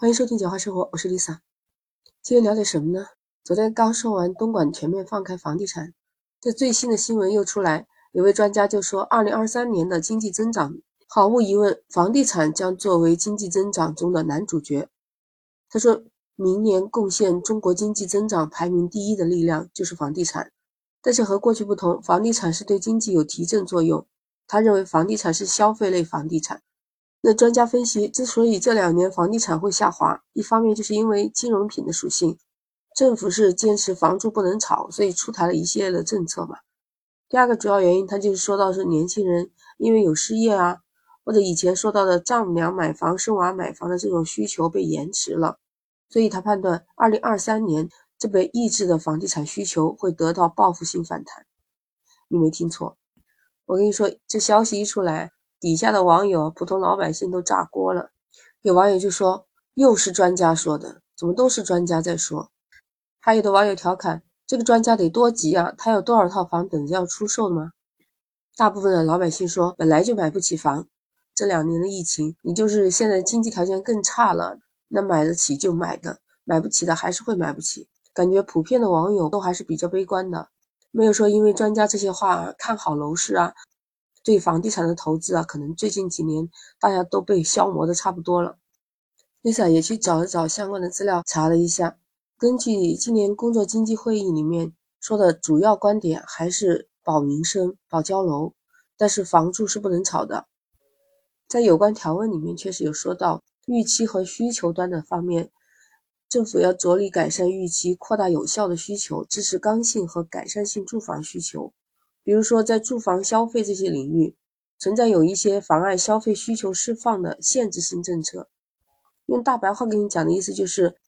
欢迎收听《简化生活》，我是 Lisa。今天聊点什么呢？昨天刚说完东莞全面放开房地产，这最新的新闻又出来，有位专家就说，二零二三年的经济增长，毫无疑问，房地产将作为经济增长中的男主角。他说明年贡献中国经济增长排名第一的力量就是房地产，但是和过去不同，房地产是对经济有提振作用。他认为房地产是消费类房地产。那专家分析，之所以这两年房地产会下滑，一方面就是因为金融品的属性，政府是坚持房住不能炒，所以出台了一系列的政策嘛。第二个主要原因，他就是说到是年轻人因为有失业啊，或者以前说到的丈母娘买房、生娃买房的这种需求被延迟了，所以他判断二零二三年这被抑制的房地产需求会得到报复性反弹。你没听错，我跟你说，这消息一出来。底下的网友、普通老百姓都炸锅了。有网友就说：“又是专家说的，怎么都是专家在说？”还有的网友调侃：“这个专家得多急啊，他有多少套房等着要出售的吗？”大部分的老百姓说：“本来就买不起房，这两年的疫情，你就是现在经济条件更差了，那买得起就买的，买不起的还是会买不起。”感觉普遍的网友都还是比较悲观的，没有说因为专家这些话看好楼市啊。对房地产的投资啊，可能最近几年大家都被消磨的差不多了。Lisa 也去找了找相关的资料，查了一下，根据今年工作经济会议里面说的主要观点，还是保民生、保交楼，但是房住是不能炒的。在有关条文里面，确实有说到预期和需求端的方面，政府要着力改善预期，扩大有效的需求，支持刚性和改善性住房需求。比如说，在住房消费这些领域，存在有一些妨碍消费需求释放的限制性政策。用大白话跟你讲的意思就是，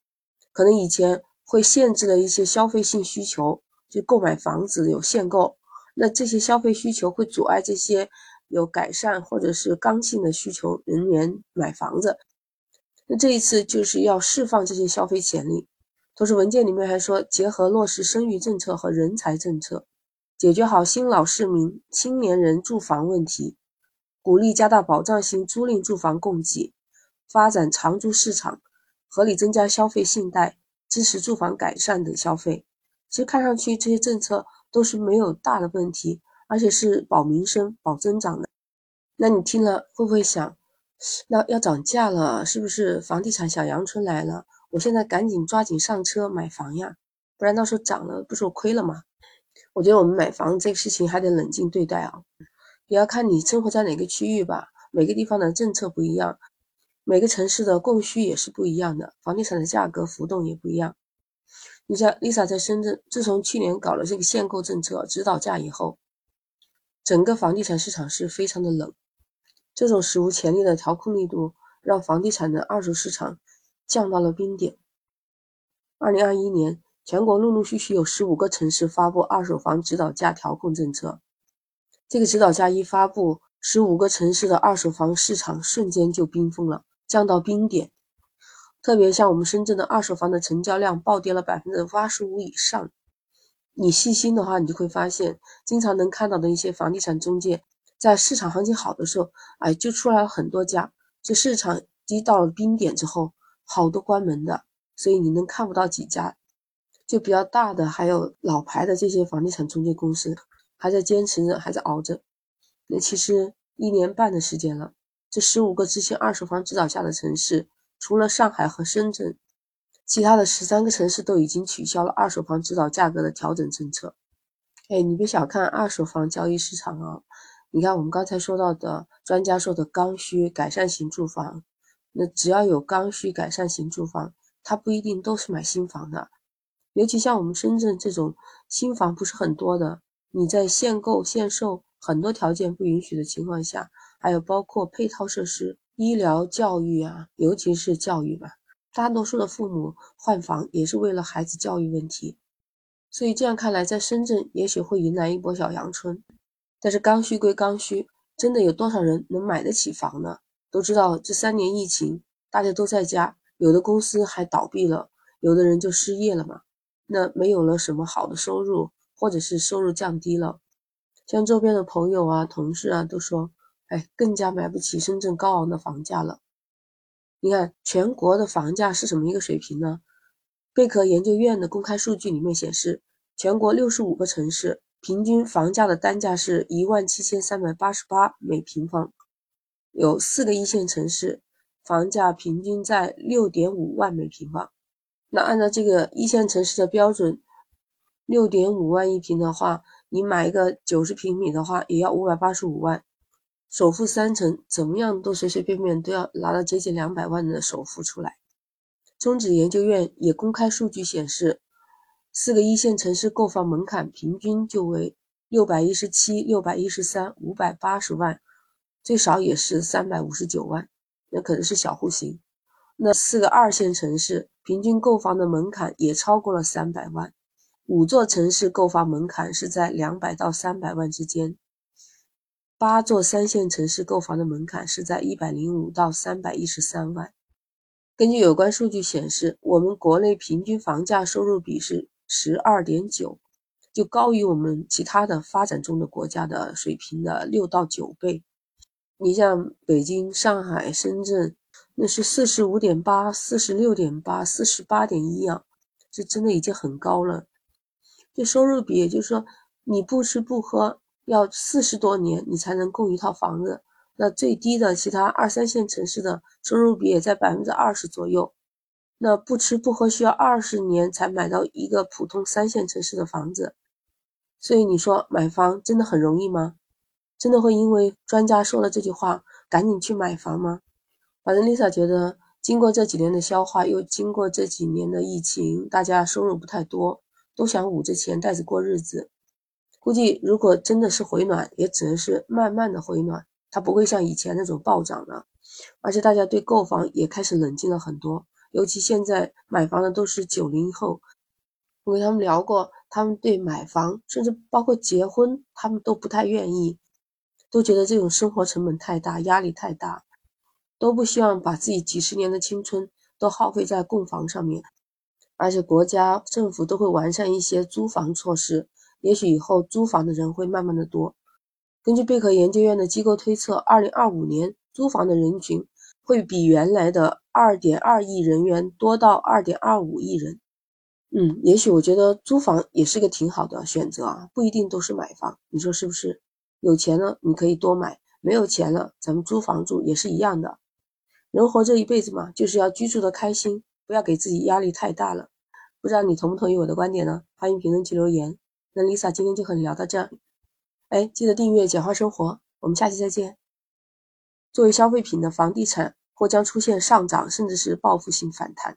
可能以前会限制了一些消费性需求，就购买房子有限购，那这些消费需求会阻碍这些有改善或者是刚性的需求人员买房子。那这一次就是要释放这些消费潜力。同时，文件里面还说，结合落实生育政策和人才政策。解决好新老市民、青年人住房问题，鼓励加大保障性租赁住房供给，发展长租市场，合理增加消费信贷，支持住房改善等消费。其实看上去这些政策都是没有大的问题，而且是保民生、保增长的。那你听了会不会想，那要涨价了，是不是房地产小阳春来了？我现在赶紧抓紧上车买房呀，不然到时候涨了，不是我亏了吗？我觉得我们买房这个事情还得冷静对待啊，也要看你生活在哪个区域吧。每个地方的政策不一样，每个城市的供需也是不一样的，房地产的价格浮动也不一样。你像 Lisa 在深圳，自从去年搞了这个限购政策指导价以后，整个房地产市场是非常的冷。这种史无前例的调控力度，让房地产的二手市场降到了冰点。二零二一年。全国陆陆续续有十五个城市发布二手房指导价调控政策，这个指导价一发布，十五个城市的二手房市场瞬间就冰封了，降到冰点。特别像我们深圳的二手房的成交量暴跌了百分之八十五以上。你细心的话，你就会发现，经常能看到的一些房地产中介，在市场行情好的时候，哎，就出来了很多家。这市场低到了冰点之后，好多关门的，所以你能看不到几家。就比较大的，还有老牌的这些房地产中介公司，还在坚持着，还在熬着。那其实一年半的时间了，这十五个执行二手房指导价的城市，除了上海和深圳，其他的十三个城市都已经取消了二手房指导价格的调整政策。哎，你别小看二手房交易市场啊！你看我们刚才说到的专家说的刚需改善型住房，那只要有刚需改善型住房，它不一定都是买新房的。尤其像我们深圳这种新房不是很多的，你在限购限售很多条件不允许的情况下，还有包括配套设施、医疗、教育啊，尤其是教育吧，大多数的父母换房也是为了孩子教育问题。所以这样看来，在深圳也许会迎来一波小阳春。但是刚需归刚需，真的有多少人能买得起房呢？都知道这三年疫情，大家都在家，有的公司还倒闭了，有的人就失业了嘛。那没有了什么好的收入，或者是收入降低了，像周边的朋友啊、同事啊都说，哎，更加买不起深圳高昂的房价了。你看全国的房价是什么一个水平呢？贝壳研究院的公开数据里面显示，全国六十五个城市平均房价的单价是一万七千三百八十八每平方，有四个一线城市房价平均在六点五万每平方。那按照这个一线城市的标准，六点五万一平的话，你买一个九十平米的话，也要五百八十五万，首付三成，怎么样都随随便便都要拿到接近两百万的首付出来。中指研究院也公开数据显示，四个一线城市购房门槛平均就为六百一十七、六百一十三、五百八十万，最少也是三百五十九万，那可能是小户型。那四个二线城市平均购房的门槛也超过了三百万，五座城市购房门槛是在两百到三百万之间，八座三线城市购房的门槛是在一百零五到三百一十三万。根据有关数据显示，我们国内平均房价收入比是十二点九，就高于我们其他的发展中的国家的水平的六到九倍。你像北京、上海、深圳，那是四十五点八、四十六点八、四十八点一啊，这真的已经很高了。这收入比，也就是说，你不吃不喝要四十多年，你才能供一套房子。那最低的其他二三线城市的收入比也在百分之二十左右，那不吃不喝需要二十年才买到一个普通三线城市的房子，所以你说买房真的很容易吗？真的会因为专家说了这句话赶紧去买房吗？反正 Lisa 觉得，经过这几年的消化，又经过这几年的疫情，大家收入不太多，都想捂着钱袋子过日子，估计如果真的是回暖，也只能是慢慢的回暖。它不会像以前那种暴涨了，而且大家对购房也开始冷静了很多。尤其现在买房的都是九零后，我跟他们聊过，他们对买房，甚至包括结婚，他们都不太愿意，都觉得这种生活成本太大，压力太大，都不希望把自己几十年的青春都耗费在供房上面。而且国家政府都会完善一些租房措施，也许以后租房的人会慢慢的多。根据贝壳研究院的机构推测，二零二五年租房的人群会比原来的二点二亿人员多到二点二五亿人。嗯，也许我觉得租房也是个挺好的选择啊，不一定都是买房，你说是不是？有钱了你可以多买，没有钱了咱们租房住也是一样的。人活这一辈子嘛，就是要居住的开心，不要给自己压力太大了。不知道你同不同意我的观点呢？欢迎评论区留言。那 Lisa 今天就和你聊到这。哎，记得订阅简化生活，我们下期再见。作为消费品的房地产或将出现上涨，甚至是报复性反弹。